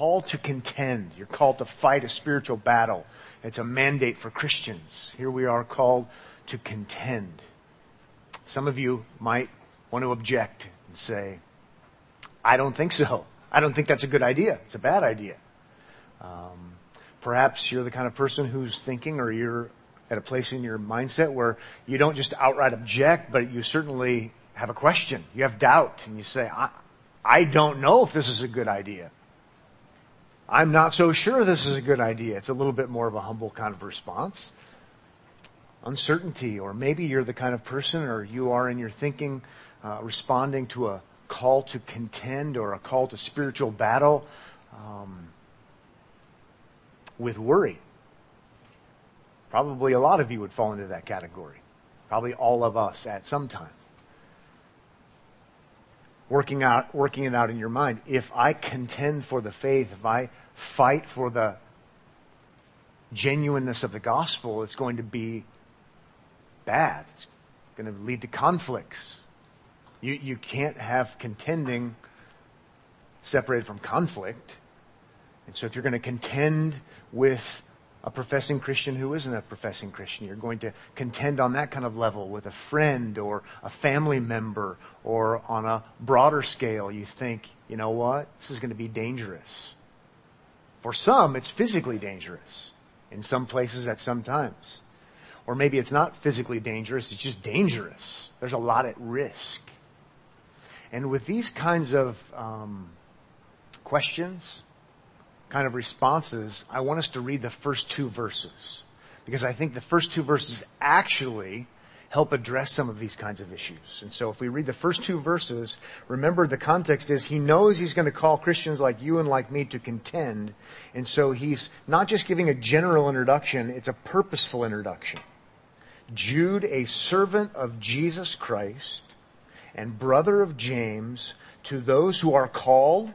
called to contend. You're called to fight a spiritual battle. It's a mandate for Christians. Here we are called to contend. Some of you might want to object and say, I don't think so. I don't think that's a good idea. It's a bad idea. Um, perhaps you're the kind of person who's thinking or you're at a place in your mindset where you don't just outright object, but you certainly have a question. You have doubt and you say, I, I don't know if this is a good idea. I'm not so sure this is a good idea. It's a little bit more of a humble kind of response. Uncertainty, or maybe you're the kind of person, or you are in your thinking, uh, responding to a call to contend or a call to spiritual battle um, with worry. Probably a lot of you would fall into that category. Probably all of us at some time working out, working it out in your mind. If I contend for the faith, if I fight for the genuineness of the gospel, it's going to be bad. It's going to lead to conflicts. You, you can't have contending separated from conflict. And so if you're going to contend with a professing Christian who isn't a professing Christian. You're going to contend on that kind of level with a friend or a family member or on a broader scale. You think, you know what? This is going to be dangerous. For some, it's physically dangerous. In some places at some times. Or maybe it's not physically dangerous, it's just dangerous. There's a lot at risk. And with these kinds of um, questions, kind of responses, I want us to read the first two verses. Because I think the first two verses actually help address some of these kinds of issues. And so if we read the first two verses, remember the context is he knows he's going to call Christians like you and like me to contend. And so he's not just giving a general introduction, it's a purposeful introduction. Jude, a servant of Jesus Christ and brother of James, to those who are called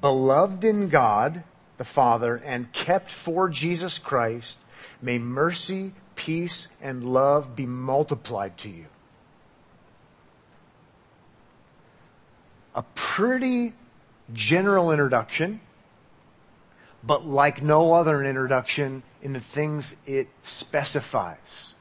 beloved in God the Father, and kept for Jesus Christ, may mercy, peace, and love be multiplied to you. A pretty general introduction, but like no other introduction in the things it specifies.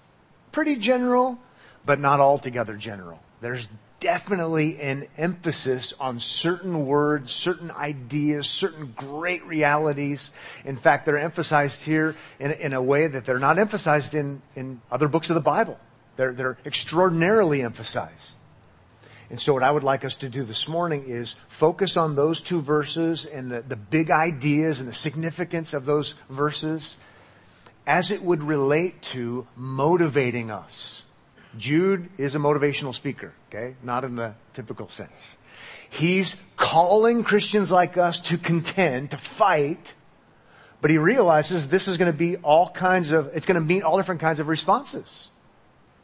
Pretty general, but not altogether general. There's definitely an emphasis on certain words, certain ideas, certain great realities. In fact, they're emphasized here in, in a way that they're not emphasized in, in other books of the Bible. They're, they're extraordinarily emphasized. And so what I would like us to do this morning is focus on those two verses and the, the big ideas and the significance of those verses as it would relate to motivating us Jude is a motivational speaker, okay? Not in the typical sense. He's calling Christians like us to contend, to fight, but he realizes this is going to be all kinds of, it's going to meet all different kinds of responses.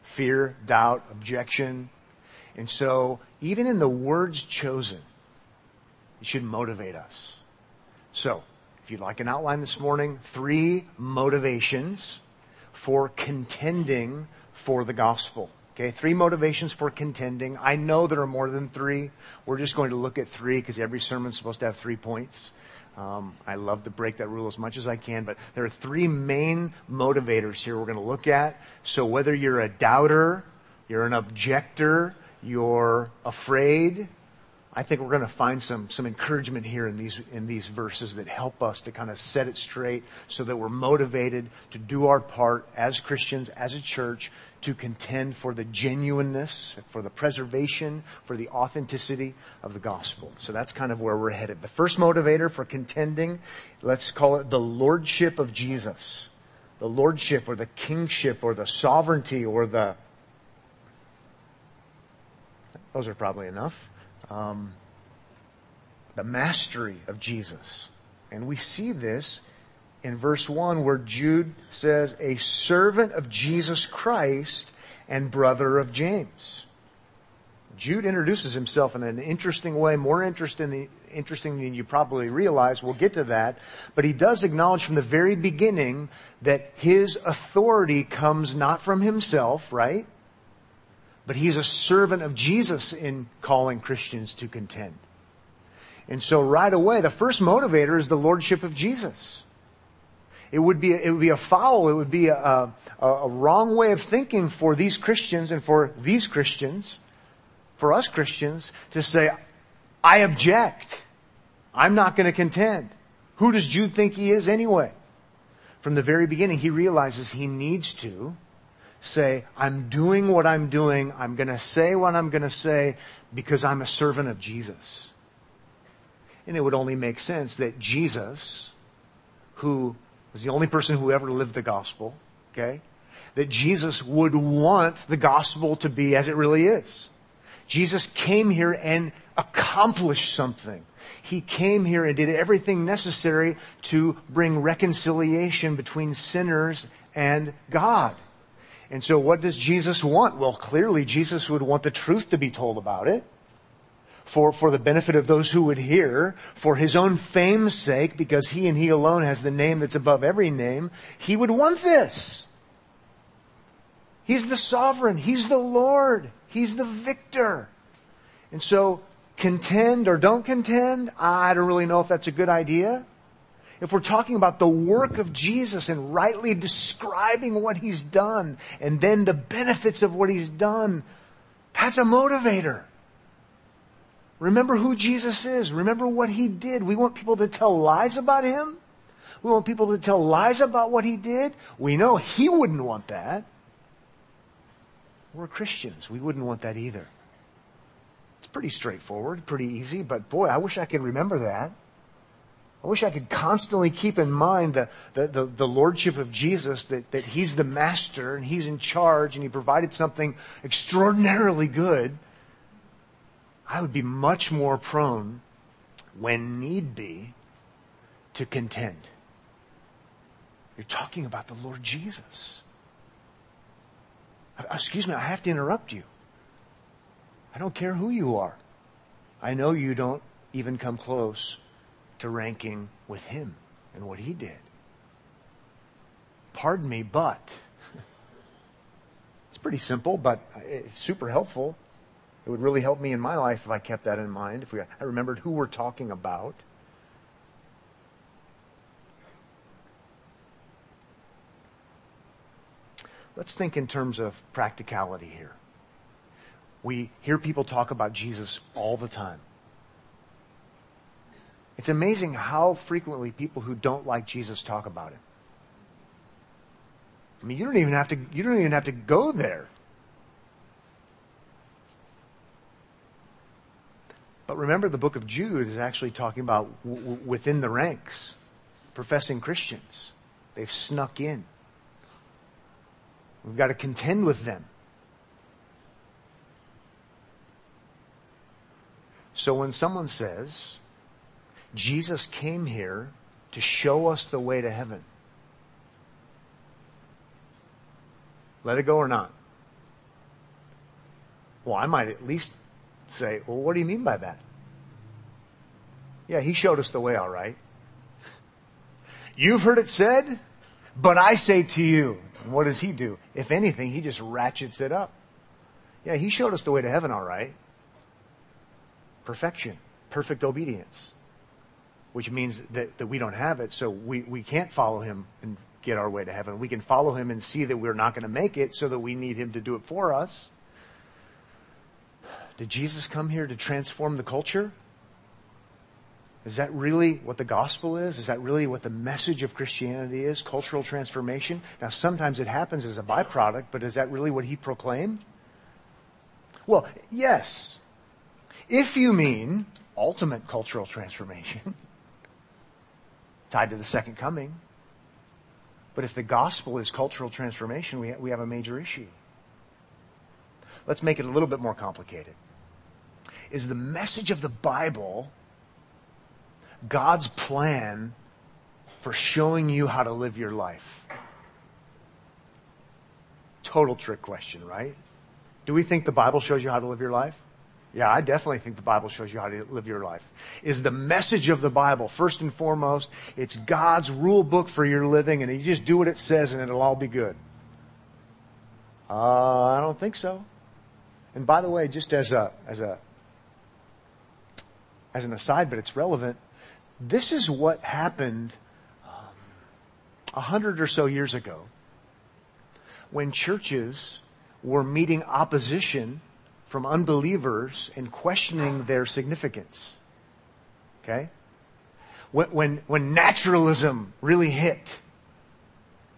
Fear, doubt, objection. And so, even in the words chosen, it should motivate us. So, if you'd like an outline this morning, three motivations for contending for the gospel. Okay, three motivations for contending. I know there are more than three. We're just going to look at three because every sermon's supposed to have three points. Um, I love to break that rule as much as I can, but there are three main motivators here we're going to look at. So whether you're a doubter, you're an objector, you're afraid, I think we're going to find some, some encouragement here in these, in these verses that help us to kind of set it straight so that we're motivated to do our part as Christians, as a church, to contend for the genuineness, for the preservation, for the authenticity of the gospel. So that's kind of where we're headed. The first motivator for contending, let's call it the lordship of Jesus. The lordship or the kingship or the sovereignty or the. Those are probably enough. Um, the mastery of Jesus. And we see this in verse 1 where Jude says, a servant of Jesus Christ and brother of James. Jude introduces himself in an interesting way, more interesting, interesting than you probably realize. We'll get to that. But he does acknowledge from the very beginning that his authority comes not from himself, right? But he's a servant of Jesus in calling Christians to contend. And so right away, the first motivator is the lordship of Jesus. It would be, it would be a foul, it would be a, a, a wrong way of thinking for these Christians and for these Christians, for us Christians, to say, I object. I'm not going to contend. Who does Jude think he is anyway? From the very beginning, he realizes he needs to say, I'm doing what I'm doing. I'm going to say what I'm going to say because I'm a servant of Jesus. And it would only make sense that Jesus, who was the only person who ever lived the gospel, okay, that Jesus would want the gospel to be as it really is. Jesus came here and accomplished something. He came here and did everything necessary to bring reconciliation between sinners and God. And so what does Jesus want? Well, clearly Jesus would want the truth to be told about it for, for the benefit of those who would hear, for his own fame's sake, because he and he alone has the name that's above every name. He would want this. He's the sovereign. He's the Lord. He's the victor. And so contend or don't contend, I don't really know if that's a good idea. If we're talking about the work of Jesus and rightly describing what he's done and then the benefits of what he's done, that's a motivator. Remember who Jesus is. Remember what he did. We want people to tell lies about him. We want people to tell lies about what he did. We know he wouldn't want that. We're Christians. We wouldn't want that either It's pretty straightforward, pretty easy, but boy, I wish I could remember that. I wish I could constantly keep in mind the, the, the, the, lordship of Jesus, that, that He's the master and He's in charge and He provided something extraordinarily good. I would be much more prone, when need be, to contend. You're talking about the Lord Jesus. Uh, excuse me, I have to interrupt you. I don't care who you are. I know you don't even come close to ranking with him and what he did. Pardon me, but it's pretty simple, but uh, it's super helpful. It would really help me in my life if I kept that in mind, if we, I remembered who we're talking about. Let's think in terms of practicality here. We hear people talk about Jesus all the time. It's amazing how frequently people who don't like Jesus talk about him. I mean, you don't even have to, you don't even have to go there. But remember, the book of Jude is actually talking about w- within the ranks, professing Christians. They've snuck in. We've got to contend with them. So when someone says, Jesus came here to show us the way to heaven, let it go or not? Well, I might at least say, well, what do you mean by that? Yeah, he showed us the way, all right. You've heard it said, but I say to you. What does he do? If anything, he just ratchets it up. Yeah, he showed us the way to heaven, all right perfection, perfect obedience, which means that, that we don't have it, so we, we can't follow him and get our way to heaven. We can follow him and see that we're not going to make it, so that we need him to do it for us. Did Jesus come here to transform the culture? Is that really what the gospel is? Is that really what the message of Christianity is? Cultural transformation? Now, sometimes it happens as a byproduct, but is that really what he proclaimed? Well, yes. If you mean ultimate cultural transformation, tied to the second coming, but if the gospel is cultural transformation, we, ha- we have a major issue. Let's make it a little bit more complicated. Is the message of the Bible God's plan for showing you how to live your life? Total trick question, right? Do we think the Bible shows you how to live your life? Yeah, I definitely think the Bible shows you how to live your life. Is the message of the Bible, first and foremost, it's God's rule book for your living, and you just do what it says and it'll all be good. Uh, I don't think so. And by the way, just as a, as a as an aside, but it's relevant. This is what happened um, a um, hundred or so years ago when churches were meeting opposition from unbelievers and questioning their significance. Okay? When, when, when naturalism really hit,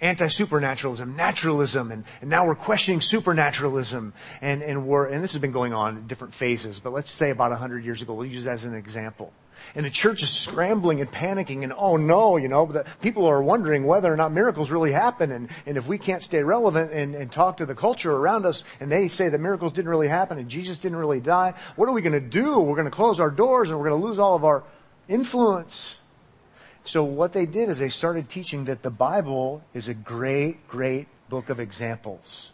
anti-supernaturalism, naturalism, and, and now we're questioning supernaturalism, and, and we're, and this has been going on in different phases, but let's say about 100 years ago, we'll use that as an example. And the church is scrambling and panicking and, oh no, you know, the people are wondering whether or not miracles really happen. And, and if we can't stay relevant and, and talk to the culture around us and they say that miracles didn't really happen and Jesus didn't really die, what are we going to do? We're going to close our doors and we're going to lose all of our influence. So what they did is they started teaching that the Bible is a great, great book of examples.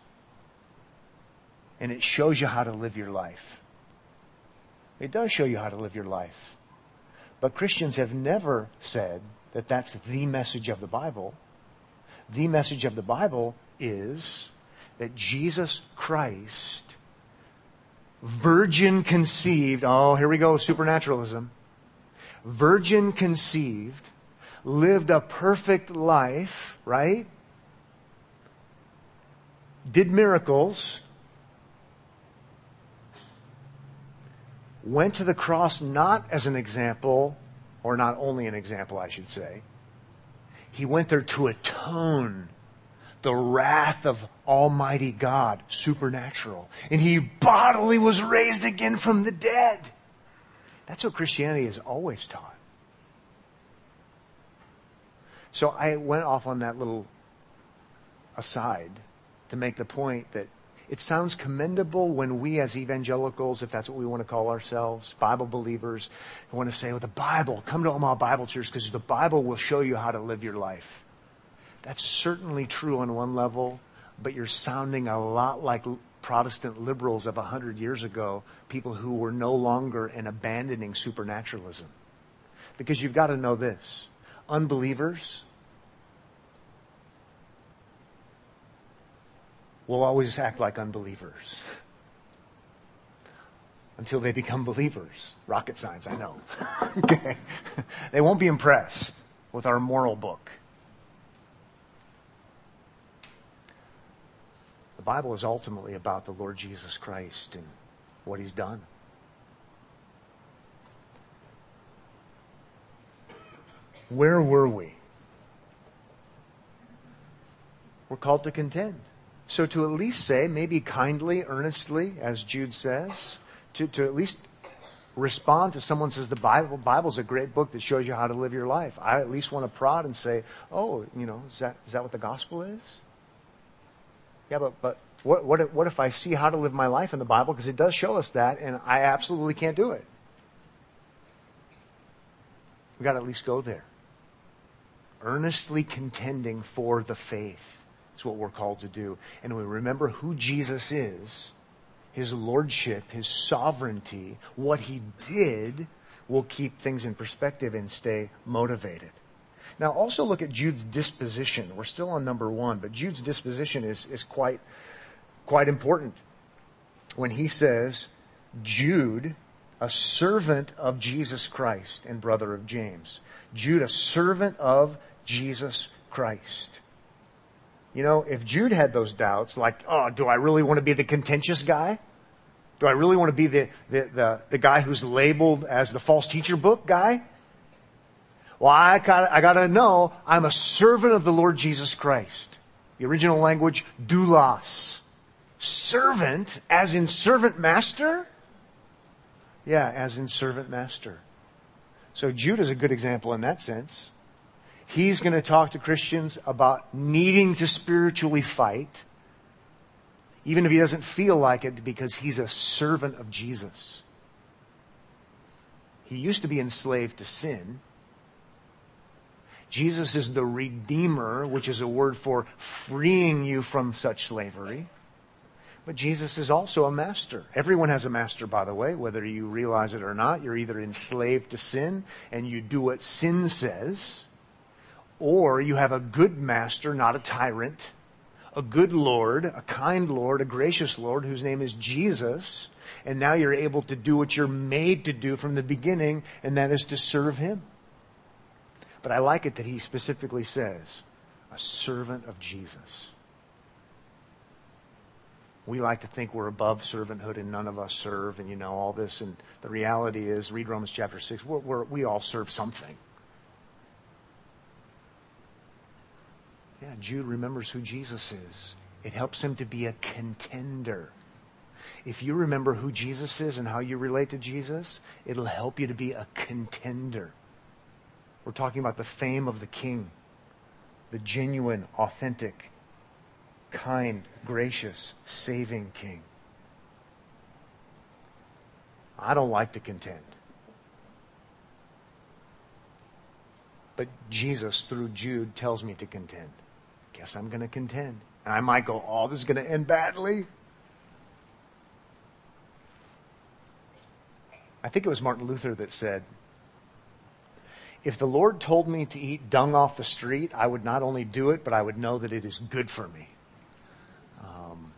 And it shows you how to live your life. It does show you how to live your life. But Christians have never said that that's the message of the Bible. The message of the Bible is that Jesus Christ, virgin conceived, oh, here we go, supernaturalism. Virgin conceived, lived a perfect life, right? Did miracles, went to the cross not as an example, or not only an example, I should say. He went there to atone the wrath of Almighty God, supernatural. And he bodily was raised again from the dead. That's what Christianity has always taught. So I went off on that little aside to make the point that it sounds commendable when we as evangelicals, if that's what we want to call ourselves, Bible believers, want to say, well, the Bible, come to Omaha Bible Church because the Bible will show you how to live your life. That's certainly true on one level, but you're sounding a lot like Protestant liberals of a hundred years ago, people who were no longer and abandoning supernaturalism. Because you've got to know this. Unbelievers will always act like unbelievers until they become believers. Rocket science, I know. okay. They won't be impressed with our moral book. The Bible is ultimately about the Lord Jesus Christ and what he's done. Where were we? We're called to contend. So to at least say, maybe kindly, earnestly, as Jude says, to, to at least respond to someone says the Bible Bible's a great book that shows you how to live your life. I at least want to prod and say, oh, you know, is that is that what the gospel is? Yeah, but but what what if, what if I see how to live my life in the Bible because it does show us that, and I absolutely can't do it. We got to at least go there. Earnestly contending for the faith. It's what we're called to do. And we remember who Jesus is, his lordship, his sovereignty, what he did will keep things in perspective and stay motivated. Now, also look at Jude's disposition. We're still on number one, but Jude's disposition is, is quite, quite important. When he says, Jude, a servant of Jesus Christ and brother of James. Jude, a servant of Jesus Christ. You know, if Jude had those doubts, like, oh, do I really want to be the contentious guy? Do I really want to be the, the, the, the guy who's labeled as the false teacher book guy? Well, I got I gotta know I'm a servant of the Lord Jesus Christ. The original language, doulos. Servant, as in servant master? Yeah, as in servant master. So Jude is a good example in that sense. He's going to talk to Christians about needing to spiritually fight, even if he doesn't feel like it, because he's a servant of Jesus. He used to be enslaved to sin. Jesus is the Redeemer, which is a word for freeing you from such slavery. But Jesus is also a master. Everyone has a master, by the way, whether you realize it or not. You're either enslaved to sin and you do what sin says, or you have a good master, not a tyrant, a good Lord, a kind Lord, a gracious Lord whose name is Jesus, And now you're able to do what you're made to do from the beginning, and that is to serve Him. But I like it that he specifically says, a servant of Jesus. We like to think we're above servanthood and none of us serve, and you know all this. And the reality is, read Romans chapter 6, we're, we're, we all serve something. Yeah, Jude remembers who Jesus is. It helps him to be a contender. If you remember who Jesus is and how you relate to Jesus, it'll help you to be a contender. We're talking about the fame of the king, the genuine, authentic, kind, gracious, saving king. I don't like to contend. But Jesus, through Jude, tells me to contend. Guess I'm going to contend. And I might go, oh, this is going to end badly. I think it was Martin Luther that said, if the Lord told me to eat dung off the street, I would not only do it, but I would know that it is good for me. Um,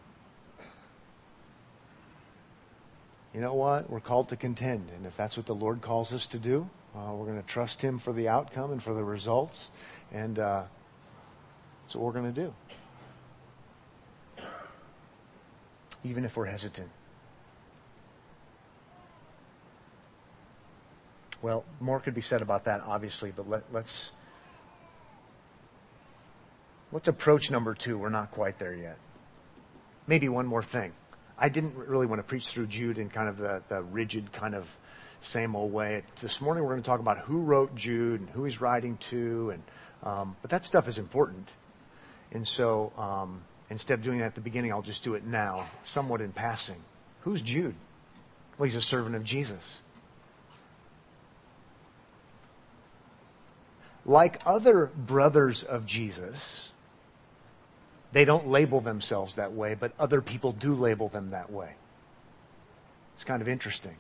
you know what? We're called to contend. And if that's what the Lord calls us to do, uh, we're going to trust Him for the outcome and for the results. And uh, that's what we're going to do. Even if we're hesitant. Well, more could be said about that, obviously, but let, let's let's approach number two. We're not quite there yet. Maybe one more thing. I didn't really want to preach through Jude in kind of the, the rigid kind of same old way. This morning we're going to talk about who wrote Jude and who he's writing to, and um, but that stuff is important. And so um, instead of doing that at the beginning, I'll just do it now, somewhat in passing. Who's Jude? Well, he's a servant of Jesus. like other brothers of Jesus, they don't label themselves that way, but other people do label them that way. It's kind of interesting.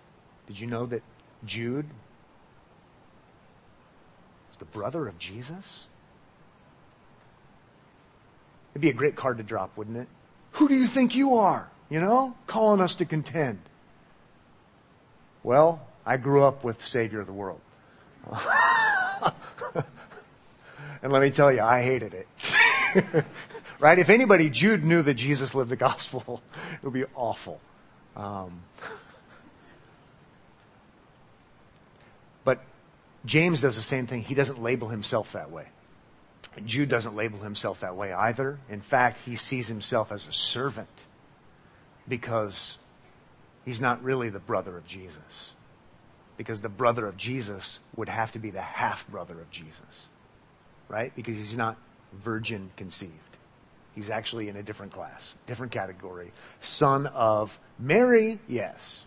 Did you know that Jude is the brother of Jesus? It'd be a great card to drop, wouldn't it? Who do you think you are? You know, calling us to contend. Well, I grew up with Savior of the world. and let me tell you, I hated it. right? If anybody, Jude knew that Jesus lived the gospel, it would be awful. Um, but James does the same thing. He doesn't label himself that way. Jude doesn't label himself that way either. In fact, he sees himself as a servant because he's not really the brother of Jesus because the brother of Jesus would have to be the half brother of Jesus, right? Because he's not virgin conceived. He's actually in a different class, different category. Son of Mary, yes.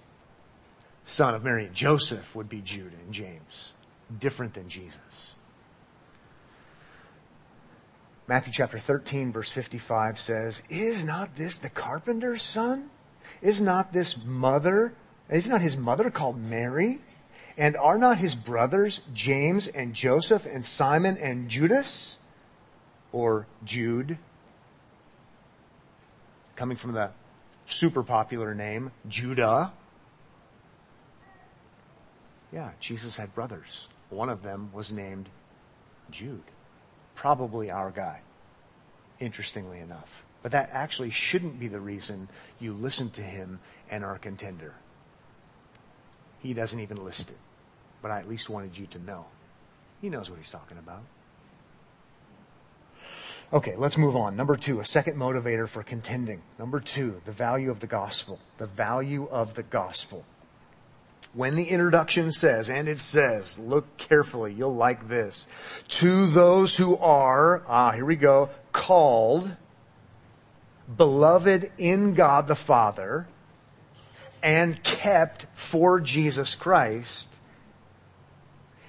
Son of Mary and Joseph would be Judah and James. Different than Jesus. Matthew chapter 13, verse 55 says, Is not this the carpenter's son? Is not this mother, is not his mother called Mary? And are not his brothers James and Joseph and Simon and Judas? Or Jude? Coming from the super popular name, Judah. Yeah, Jesus had brothers. One of them was named Jude. Probably our guy, interestingly enough. But that actually shouldn't be the reason you listen to him and a contender. He doesn't even list it. But I at least wanted you to know. He knows what he's talking about. Okay, let's move on. Number two, a second motivator for contending. Number two, the value of the gospel. The value of the gospel. When the introduction says, and it says, look carefully, you'll like this. To those who are, ah, here we go, called, beloved in God the Father, and kept for Jesus Christ,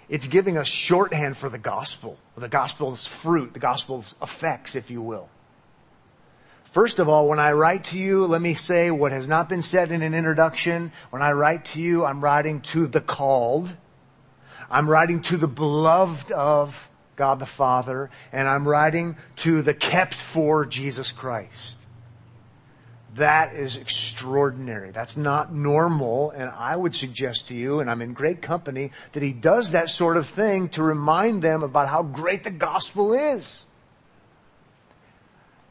it's giving us shorthand for the gospel, the gospel's fruit, the gospel's effects, if you will. First of all, when I write to you, let me say what has not been said in an introduction. When I write to you, I'm writing to the called. I'm writing to the beloved of God the Father, and I'm writing to the kept for Jesus Christ. That is extraordinary. That's not normal. And I would suggest to you, and I'm in great company, that he does that sort of thing to remind them about how great the gospel is.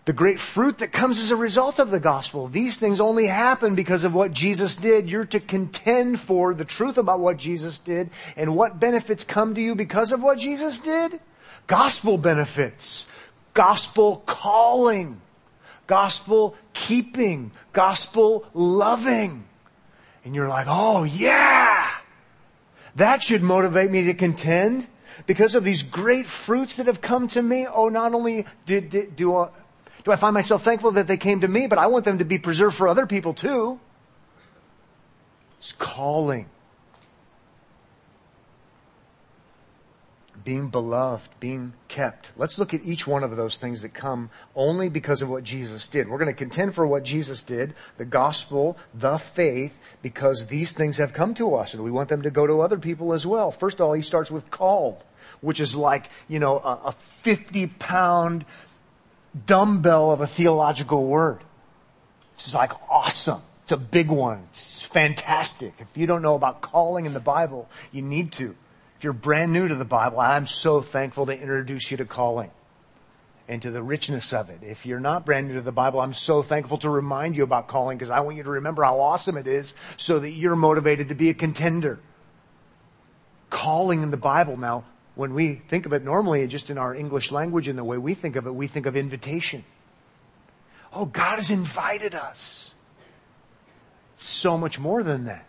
The great fruit that comes as a result of the gospel. These things only happen because of what Jesus did. You're to contend for the truth about what Jesus did and what benefits come to you because of what Jesus did. Gospel benefits. Gospel calling gospel keeping, gospel loving. And you're like, oh yeah! That should motivate me to contend because of these great fruits that have come to me. Oh, not only did, did, do, I, do I find myself thankful that they came to me, but I want them to be preserved for other people too. It's calling. being beloved, being kept. Let's look at each one of those things that come only because of what Jesus did. We're going to contend for what Jesus did, the gospel, the faith, because these things have come to us and we want them to go to other people as well. First of all, he starts with called, which is like, you know, a, a 50 pound dumbbell of a theological word. It's like awesome. It's a big one. It's fantastic. If you don't know about calling in the Bible, you need to. If you're brand new to the Bible, I'm so thankful to introduce you to calling and to the richness of it. If you're not brand new to the Bible, I'm so thankful to remind you about calling because I want you to remember how awesome it is so that you're motivated to be a contender. Calling in the Bible now, when we think of it normally, just in our English language and the way we think of it, we think of invitation. Oh, God has invited us. It's so much more than that.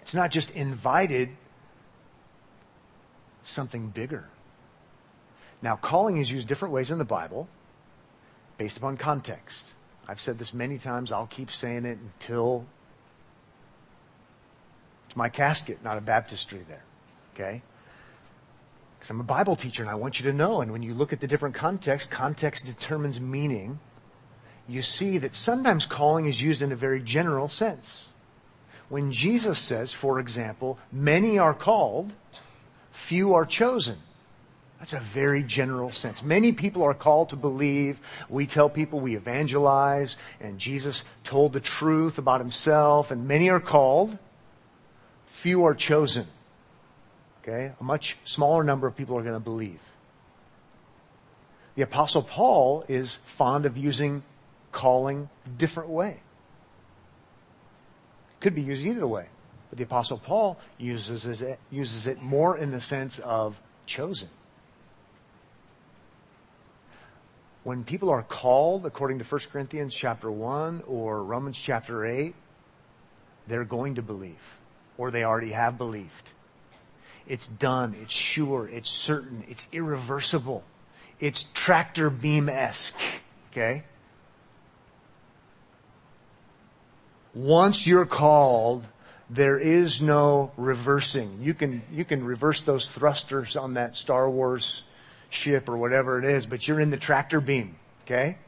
It's not just invited, something bigger. Now, calling is used different ways in the Bible based upon context. I've said this many times. I'll keep saying it until it's my casket, not a baptistry there. Okay? Because I'm a Bible teacher and I want you to know. And when you look at the different contexts, context determines meaning. You see that sometimes calling is used in a very general sense. When Jesus says, for example, many are called, few are chosen. That's a very general sense. Many people are called to believe. We tell people we evangelize, and Jesus told the truth about himself, and many are called. Few are chosen. Okay? A much smaller number of people are going to believe. The Apostle Paul is fond of using calling a different way. Could be used either way. But the Apostle Paul uses it, uses it more in the sense of chosen. When people are called, according to 1 Corinthians chapter 1 or Romans chapter 8, they're going to believe, or they already have believed. It's done, it's sure, it's certain, it's irreversible. It's tractor beam esque. Okay? Once you're called, there is no reversing. You can, you can reverse those thrusters on that Star Wars ship or whatever it is, but you're in the tractor beam, okay?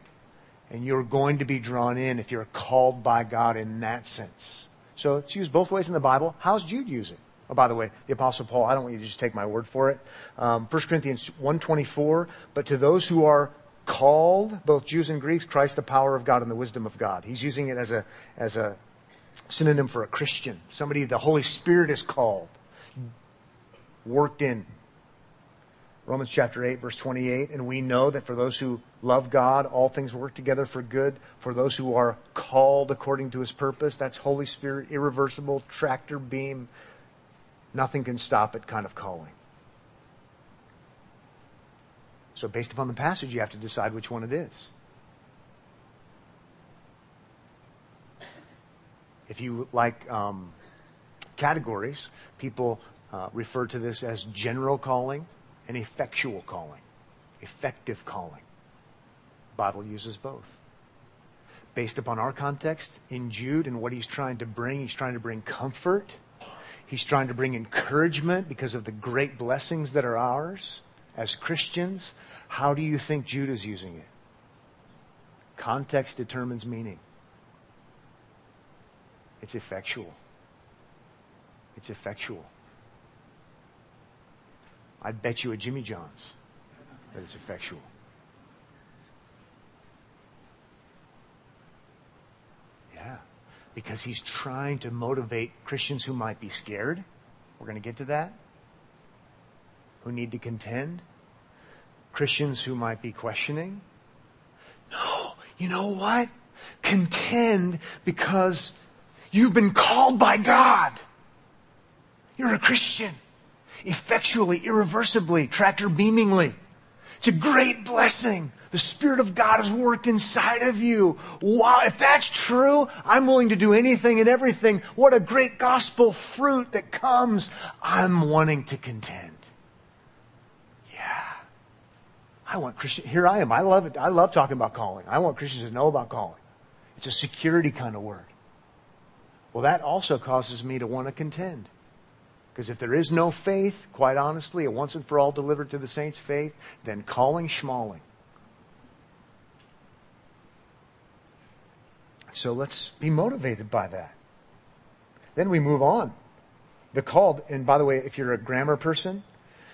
And you're going to be drawn in if you're called by God in that sense. So it's used both ways in the Bible. How's Jude use it? Oh, by the way, the Apostle Paul, I don't want you to just take my word for it. Um, 1 Corinthians 1.24, but to those who are called, both Jews and Greeks, Christ the power of God and the wisdom of God. He's using it as a, as a synonym for a Christian, somebody the Holy Spirit is called, worked in. Romans chapter 8, verse 28. And we know that for those who love God, all things work together for good. For those who are called according to his purpose, that's Holy Spirit, irreversible, tractor beam. Nothing can stop it kind of calling. So, based upon the passage, you have to decide which one it is. If you like um, categories, people uh, refer to this as general calling and effectual calling, effective calling. Bible uses both. Based upon our context in Jude and what he's trying to bring, he's trying to bring comfort. He's trying to bring encouragement because of the great blessings that are ours as Christians. How do you think Jude is using it? Context determines meaning. It's effectual. It's effectual. I'd bet you a Jimmy John's that it's effectual. Because he's trying to motivate Christians who might be scared. We're going to get to that. Who need to contend. Christians who might be questioning. No, you know what? Contend because you've been called by God. You're a Christian. Effectually, irreversibly, tractor beamingly. It's a great blessing. The Spirit of God has worked inside of you. Wow, if that's true, I'm willing to do anything and everything. What a great gospel fruit that comes. I'm wanting to contend. Yeah. I want Christian, here I am. I love it. I love talking about calling. I want Christians to know about calling. It's a security kind of word. Well, that also causes me to want to contend. Because if there is no faith, quite honestly, a once and for all delivered to the saints faith, then calling schmalling. So let's be motivated by that. Then we move on. The called, and by the way, if you're a grammar person,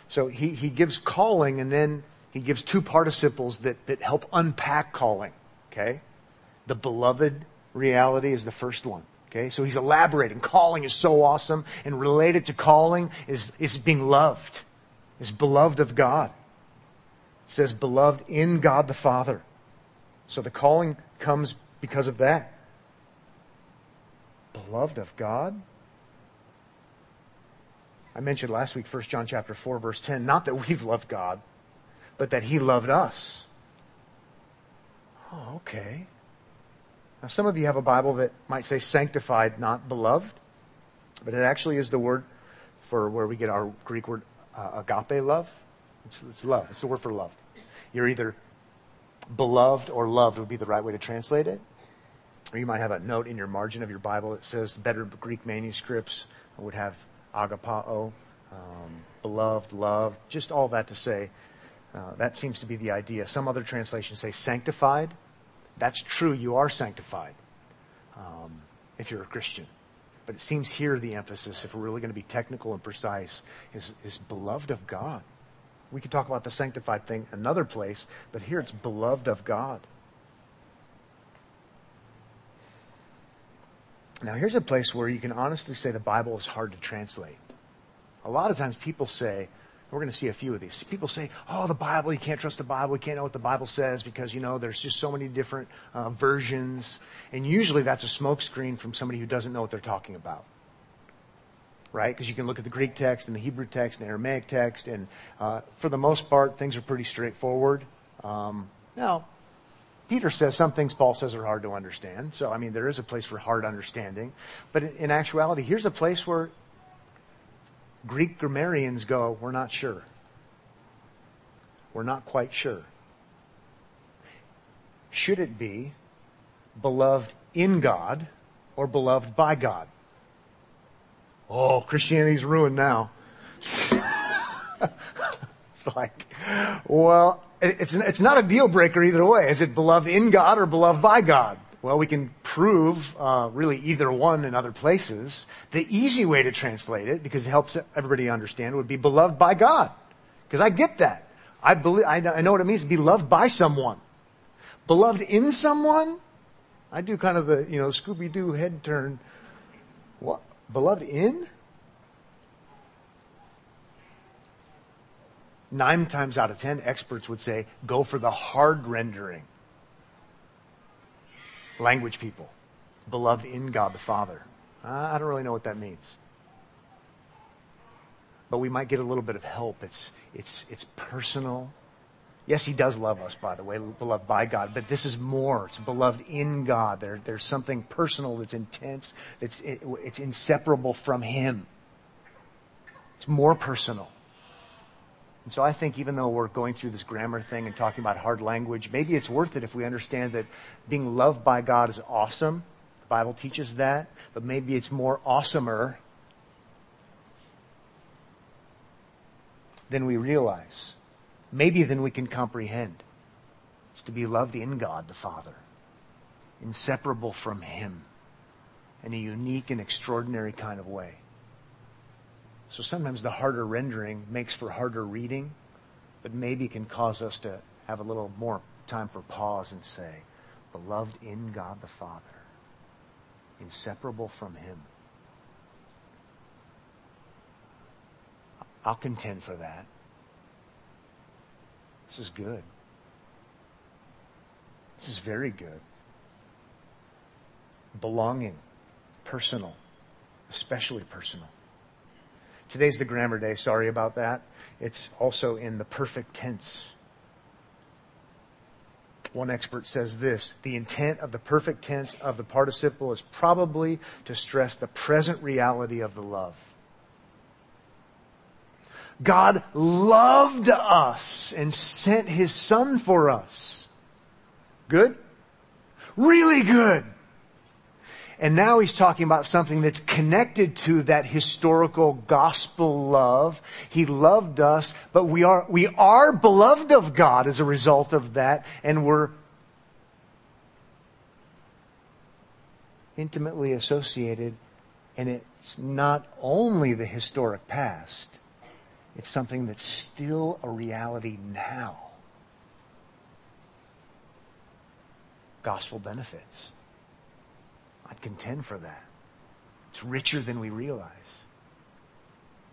so he, he gives calling and then he gives two participles that, that help unpack calling. Okay? The beloved reality is the first one. Okay? So he's elaborating. Calling is so awesome, and related to calling is, is being loved, is beloved of God. It says beloved in God the Father. So the calling comes because of that. Beloved of God? I mentioned last week 1 John chapter 4 verse 10, not that we've loved God, but that he loved us. Oh, okay. Now some of you have a Bible that might say sanctified, not beloved, but it actually is the word for where we get our Greek word uh, agape love. It's, it's love. It's the word for love. You're either beloved or loved would be the right way to translate it. Or you might have a note in your margin of your Bible that says better Greek manuscripts would have agapao, um, beloved, loved, just all that to say. Uh, that seems to be the idea. Some other translations say sanctified. That's true, you are sanctified um, if you're a Christian. But it seems here the emphasis, if we're really going to be technical and precise, is, is beloved of God. We could talk about the sanctified thing another place, but here it's beloved of God. Now, here's a place where you can honestly say the Bible is hard to translate. A lot of times people say, we're going to see a few of these. People say, oh, the Bible, you can't trust the Bible. You can't know what the Bible says because, you know, there's just so many different uh, versions. And usually that's a smokescreen from somebody who doesn't know what they're talking about. Right? Because you can look at the Greek text and the Hebrew text and the Aramaic text, and uh, for the most part, things are pretty straightforward. Um, now, Peter says some things Paul says are hard to understand. So, I mean, there is a place for hard understanding. But in actuality, here's a place where Greek grammarians go, we're not sure. We're not quite sure. Should it be beloved in God or beloved by God? Oh, Christianity's ruined now. it's like, well, it's, it's not a deal breaker either way. Is it beloved in God or beloved by God? Well, we can prove uh, really either one in other places. The easy way to translate it, because it helps everybody understand, would be beloved by God. Because I get that. I, believe, I know what it means to be loved by someone. Beloved in someone? I do kind of the, you know, Scooby Doo head turn. What? Beloved in? Nine times out of ten, experts would say go for the hard rendering. Language people, beloved in God the Father. Uh, I don't really know what that means. But we might get a little bit of help. It's, it's, it's personal. Yes, he does love us, by the way, beloved by God, but this is more. It's beloved in God. There, there's something personal that's intense, that's, it, it's inseparable from him. It's more personal. And so I think even though we're going through this grammar thing and talking about hard language, maybe it's worth it if we understand that being loved by God is awesome. The Bible teaches that, but maybe it's more awesomer than we realize. Maybe than we can comprehend. It's to be loved in God the Father, inseparable from Him, in a unique and extraordinary kind of way. So sometimes the harder rendering makes for harder reading, but maybe can cause us to have a little more time for pause and say, Beloved in God the Father, inseparable from Him. I'll contend for that. This is good. This is very good. Belonging, personal, especially personal. Today's the grammar day. Sorry about that. It's also in the perfect tense. One expert says this the intent of the perfect tense of the participle is probably to stress the present reality of the love. God loved us and sent his son for us. Good? Really good. And now he's talking about something that's connected to that historical gospel love. He loved us, but we are, we are beloved of God as a result of that, and we're intimately associated. And it's not only the historic past, it's something that's still a reality now. Gospel benefits. I'd contend for that. It's richer than we realize.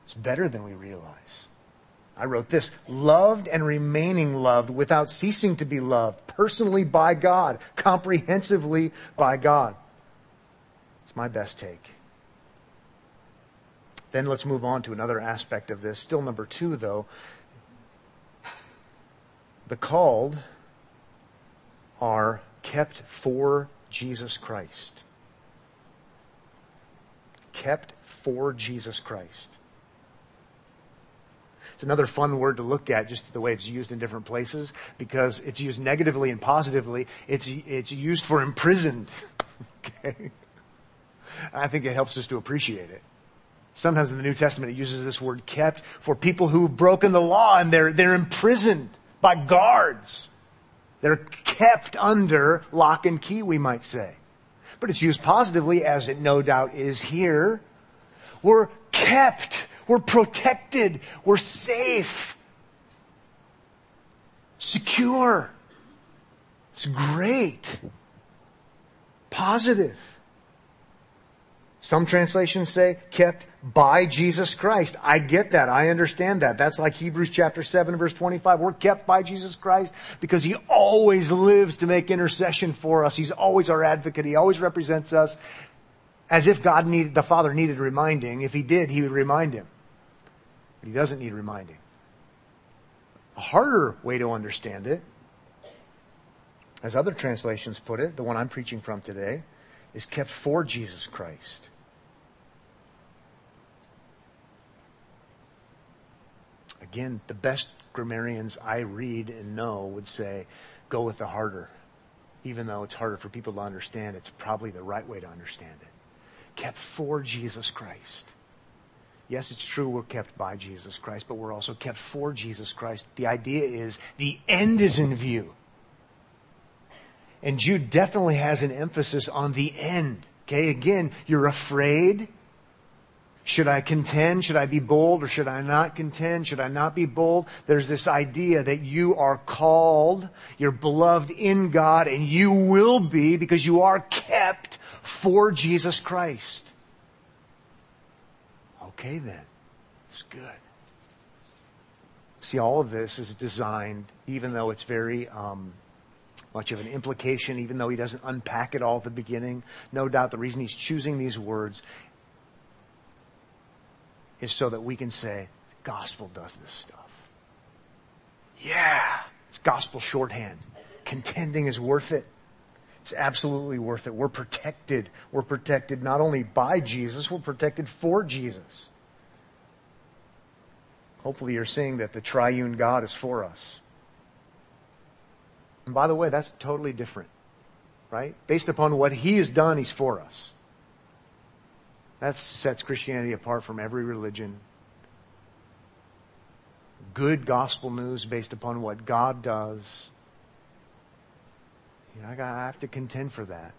It's better than we realize. I wrote this loved and remaining loved without ceasing to be loved, personally by God, comprehensively by God. It's my best take. Then let's move on to another aspect of this. Still number two, though. The called are kept for Jesus Christ. Kept for Jesus Christ. It's another fun word to look at, just the way it's used in different places, because it's used negatively and positively. It's, it's used for imprisoned. okay? I think it helps us to appreciate it. Sometimes in the New Testament, it uses this word kept for people who've broken the law and they're, they're imprisoned by guards. They're kept under lock and key, we might say. But it's used positively, as it no doubt is here. We're kept. We're protected. We're safe. Secure. It's great. Positive. Some translations say kept by Jesus Christ. I get that. I understand that. That's like Hebrews chapter 7 verse 25. We're kept by Jesus Christ because he always lives to make intercession for us. He's always our advocate. He always represents us as if God needed, the Father needed reminding. If he did, he would remind him. But he doesn't need reminding. A harder way to understand it, as other translations put it, the one I'm preaching from today, is kept for Jesus Christ. Again, the best grammarians I read and know would say, go with the harder. Even though it's harder for people to understand, it's probably the right way to understand it. Kept for Jesus Christ. Yes, it's true we're kept by Jesus Christ, but we're also kept for Jesus Christ. The idea is the end is in view. And Jude definitely has an emphasis on the end. Okay, again, you're afraid should I contend? Should I be bold or should I not contend? Should I not be bold? There's this idea that you are called, you're beloved in God, and you will be because you are kept for Jesus Christ. Okay then. It's good. See, all of this is designed, even though it's very um, much of an implication, even though he doesn't unpack it all at the beginning. No doubt the reason he's choosing these words is so that we can say, gospel does this stuff. Yeah, it's gospel shorthand. Contending is worth it. It's absolutely worth it. We're protected. We're protected not only by Jesus, we're protected for Jesus. Hopefully, you're seeing that the triune God is for us. And by the way, that's totally different, right? Based upon what He has done, He's for us. That sets Christianity apart from every religion. Good gospel news based upon what God does. I, got, I have to contend for that.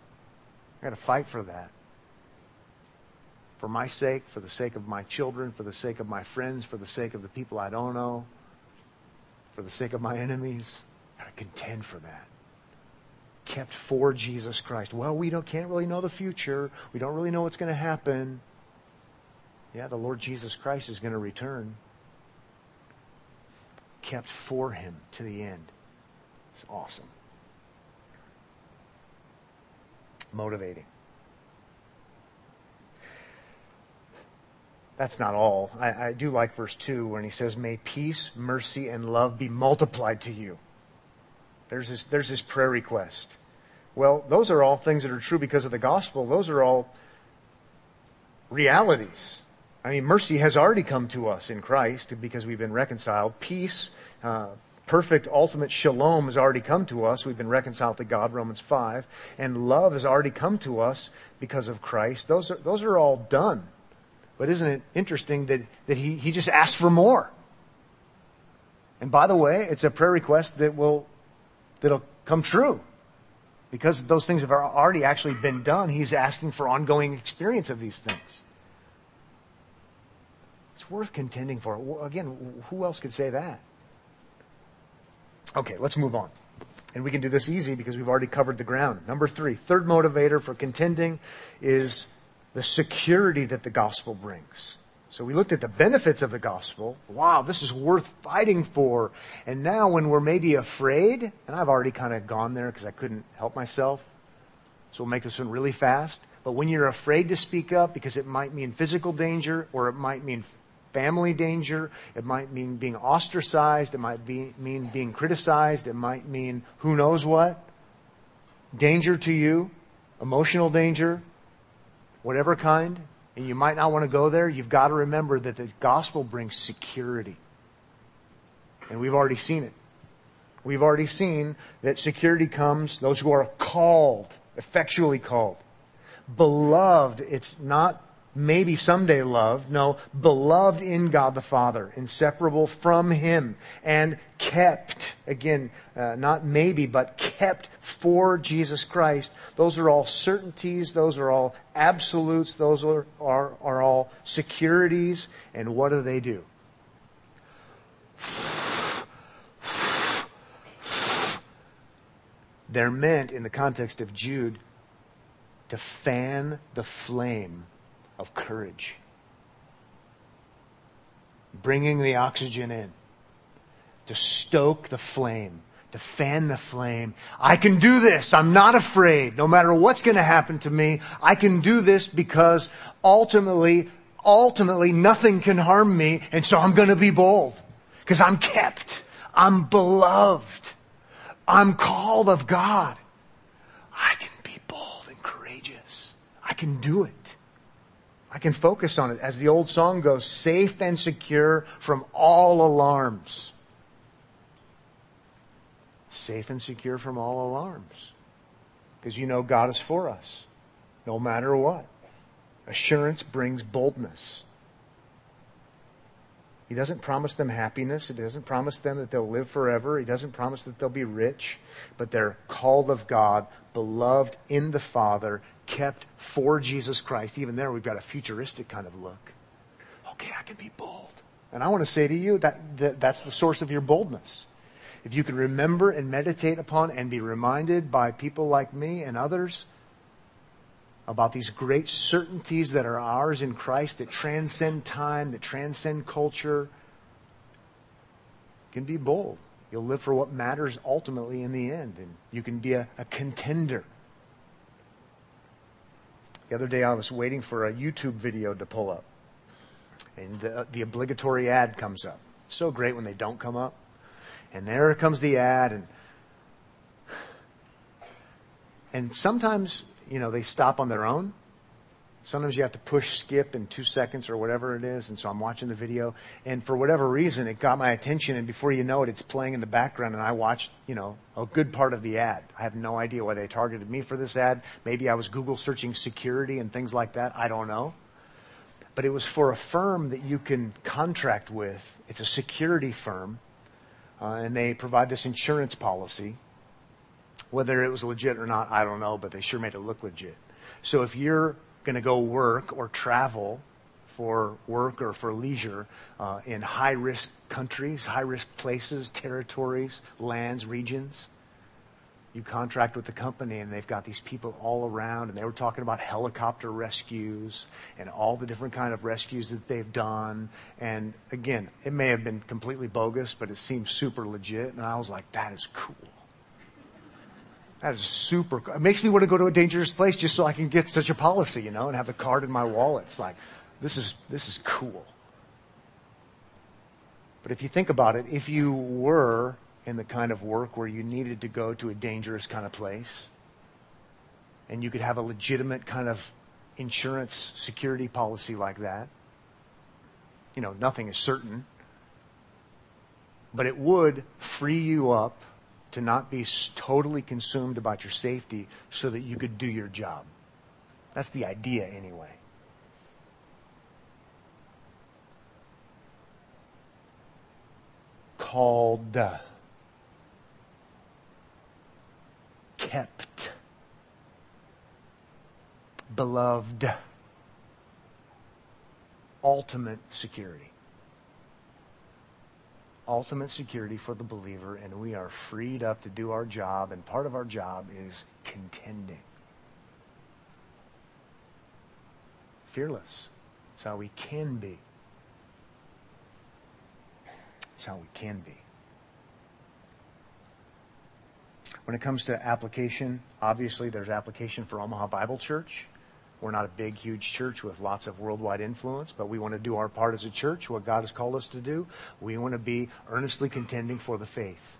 I got to fight for that. For my sake, for the sake of my children, for the sake of my friends, for the sake of the people I don't know, for the sake of my enemies. I got to contend for that. Kept for Jesus Christ. Well, we don't, can't really know the future. We don't really know what's going to happen. Yeah, the Lord Jesus Christ is going to return. Kept for him to the end. It's awesome. Motivating. That's not all. I, I do like verse 2 when he says, May peace, mercy, and love be multiplied to you. There's his, there's his prayer request. Well, those are all things that are true because of the gospel. Those are all realities. I mean, mercy has already come to us in Christ because we've been reconciled. Peace, uh, perfect, ultimate shalom has already come to us. We've been reconciled to God, Romans 5. And love has already come to us because of Christ. Those are, those are all done. But isn't it interesting that, that he, he just asked for more? And by the way, it's a prayer request that will that'll come true. Because those things have already actually been done, he's asking for ongoing experience of these things. It's worth contending for. Again, who else could say that? Okay, let's move on. And we can do this easy because we've already covered the ground. Number three, third motivator for contending is the security that the gospel brings. So we looked at the benefits of the gospel. Wow, this is worth fighting for. And now when we're maybe afraid, and I've already kind of gone there because I couldn't help myself. So we'll make this one really fast. But when you're afraid to speak up because it might mean physical danger or it might mean family danger, it might mean being ostracized, it might be, mean being criticized, it might mean who knows what, danger to you, emotional danger, whatever kind, and you might not want to go there, you've got to remember that the gospel brings security. And we've already seen it. We've already seen that security comes, those who are called, effectually called. Beloved, it's not maybe someday loved. No, beloved in God the Father, inseparable from Him, and kept. Again, uh, not maybe, but kept for Jesus Christ. Those are all certainties. Those are all absolutes. Those are, are, are all securities. And what do they do? They're meant, in the context of Jude, to fan the flame of courage. Bringing the oxygen in to stoke the flame, to fan the flame. I can do this. I'm not afraid. No matter what's going to happen to me, I can do this because ultimately, ultimately nothing can harm me. And so I'm going to be bold because I'm kept. I'm beloved. I'm called of God. I can be bold and courageous. I can do it. I can focus on it. As the old song goes, safe and secure from all alarms. Safe and secure from all alarms. Because you know God is for us, no matter what. Assurance brings boldness. He doesn't promise them happiness. He doesn't promise them that they'll live forever. He doesn't promise that they'll be rich. But they're called of God, beloved in the Father, kept for Jesus Christ. Even there, we've got a futuristic kind of look. Okay, I can be bold. And I want to say to you that, that that's the source of your boldness. If you can remember and meditate upon and be reminded by people like me and others about these great certainties that are ours in Christ that transcend time, that transcend culture, you can be bold. You'll live for what matters ultimately in the end, and you can be a, a contender the other day I was waiting for a YouTube video to pull up, and the, the obligatory ad comes up. It's so great when they don't come up. And there comes the ad, and and sometimes you know they stop on their own, Sometimes you have to push skip in two seconds or whatever it is. And so I'm watching the video. And for whatever reason, it got my attention. And before you know it, it's playing in the background. And I watched, you know, a good part of the ad. I have no idea why they targeted me for this ad. Maybe I was Google searching security and things like that. I don't know. But it was for a firm that you can contract with. It's a security firm. Uh, and they provide this insurance policy. Whether it was legit or not, I don't know, but they sure made it look legit. So if you're going to go work or travel for work or for leisure uh, in high risk countries, high risk places, territories, lands, regions. you contract with the company and they've got these people all around and they were talking about helicopter rescues and all the different kind of rescues that they've done and again it may have been completely bogus but it seemed super legit and i was like that is cool that is super it makes me want to go to a dangerous place just so i can get such a policy you know and have the card in my wallet it's like this is this is cool but if you think about it if you were in the kind of work where you needed to go to a dangerous kind of place and you could have a legitimate kind of insurance security policy like that. You know, nothing is certain. But it would free you up to not be totally consumed about your safety so that you could do your job. That's the idea, anyway. Called. Uh, kept. Beloved. Ultimate security. Ultimate security for the believer, and we are freed up to do our job, and part of our job is contending. Fearless. It's how we can be. It's how we can be. When it comes to application, obviously there's application for Omaha Bible Church. We're not a big, huge church with lots of worldwide influence, but we want to do our part as a church, what God has called us to do. We want to be earnestly contending for the faith.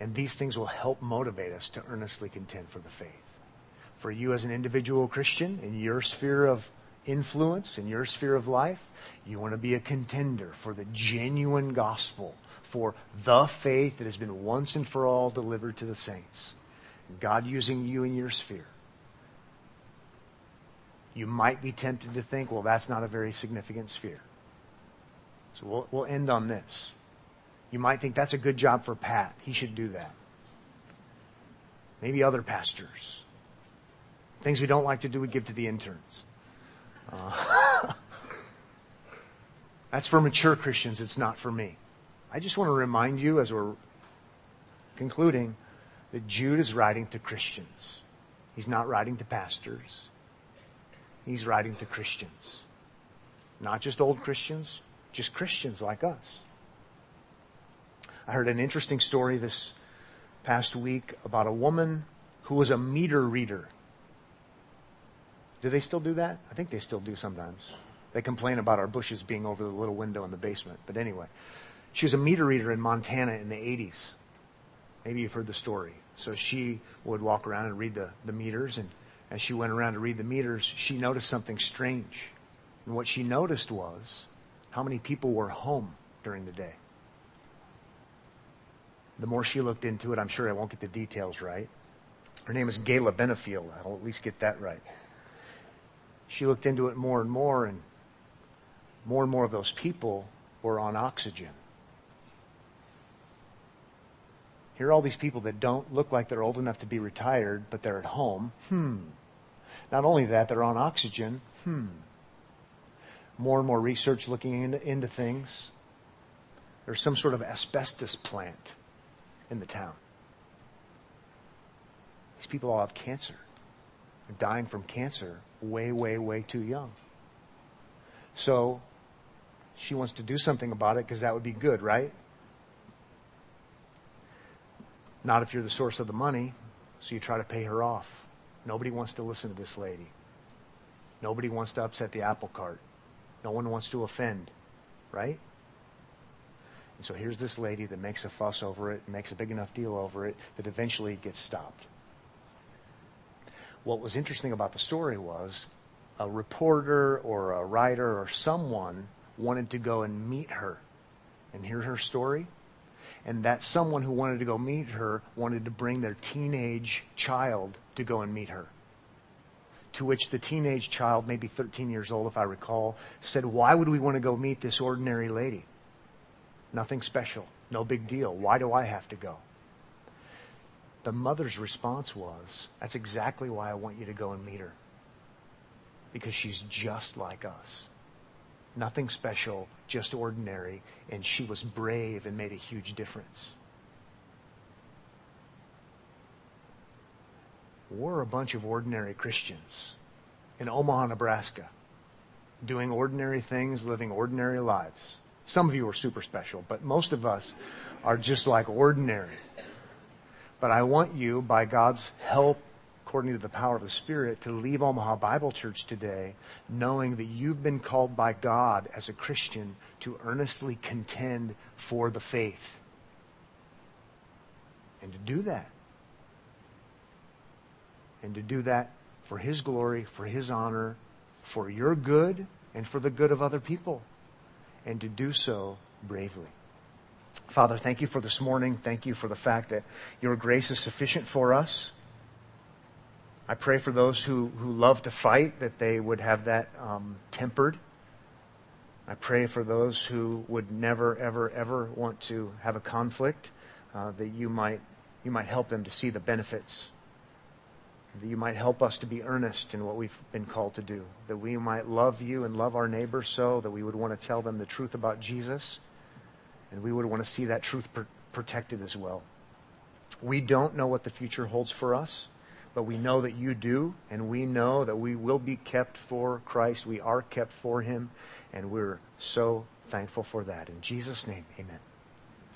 And these things will help motivate us to earnestly contend for the faith. For you as an individual Christian in your sphere of influence, in your sphere of life, you want to be a contender for the genuine gospel for the faith that has been once and for all delivered to the saints. God using you in your sphere. You might be tempted to think, well, that's not a very significant sphere. So we'll, we'll end on this. You might think that's a good job for Pat. He should do that. Maybe other pastors. Things we don't like to do, we give to the interns. Uh, that's for mature Christians. It's not for me. I just want to remind you as we're concluding that Jude is writing to Christians. He's not writing to pastors. He's writing to Christians. Not just old Christians, just Christians like us. I heard an interesting story this past week about a woman who was a meter reader. Do they still do that? I think they still do sometimes. They complain about our bushes being over the little window in the basement. But anyway, she was a meter reader in Montana in the 80s. Maybe you've heard the story. So she would walk around and read the, the meters, and as she went around to read the meters, she noticed something strange. And what she noticed was how many people were home during the day. The more she looked into it, I'm sure I won't get the details right. Her name is Gayla Benefield. I'll at least get that right. She looked into it more and more, and more and more of those people were on oxygen. Here are all these people that don't look like they're old enough to be retired, but they're at home. Hmm. Not only that, they're on oxygen. Hmm. More and more research looking into, into things. There's some sort of asbestos plant in the town. These people all have cancer. They're dying from cancer way, way, way too young. So she wants to do something about it because that would be good, right? Not if you're the source of the money, so you try to pay her off. Nobody wants to listen to this lady. Nobody wants to upset the apple cart. No one wants to offend, right? And so here's this lady that makes a fuss over it, makes a big enough deal over it, that eventually gets stopped. What was interesting about the story was a reporter or a writer or someone wanted to go and meet her and hear her story and that someone who wanted to go meet her wanted to bring their teenage child to go and meet her. To which the teenage child, maybe 13 years old if I recall, said, Why would we want to go meet this ordinary lady? Nothing special, no big deal. Why do I have to go? The mother's response was, That's exactly why I want you to go and meet her. Because she's just like us. Nothing special, just ordinary. And she was brave and made a huge difference. We're a bunch of ordinary Christians in Omaha, Nebraska, doing ordinary things, living ordinary lives. Some of you are super special, but most of us are just like ordinary. But I want you, by God's help according to the power of the Spirit, to leave Omaha Bible Church today knowing that you've been called by God as a Christian to earnestly contend for the faith. And to do that. And to do that for His glory, for His honor, for your good, and for the good of other people. And to do so bravely. Father, thank you for this morning. Thank you for the fact that your grace is sufficient for us. I pray for those who, who love to fight that they would have that um, tempered. I pray for those who would never, ever, ever want to have a conflict uh, that you might you might help them to see the benefits. That you might help us to be earnest in what we've been called to do. That we might love you and love our neighbor so that we would want to tell them the truth about Jesus and we would want to see that truth pr- protected as well. We don't know what the future holds for us, but we know that you do, and we know that we will be kept for Christ. We are kept for him, and we're so thankful for that. In Jesus' name, amen.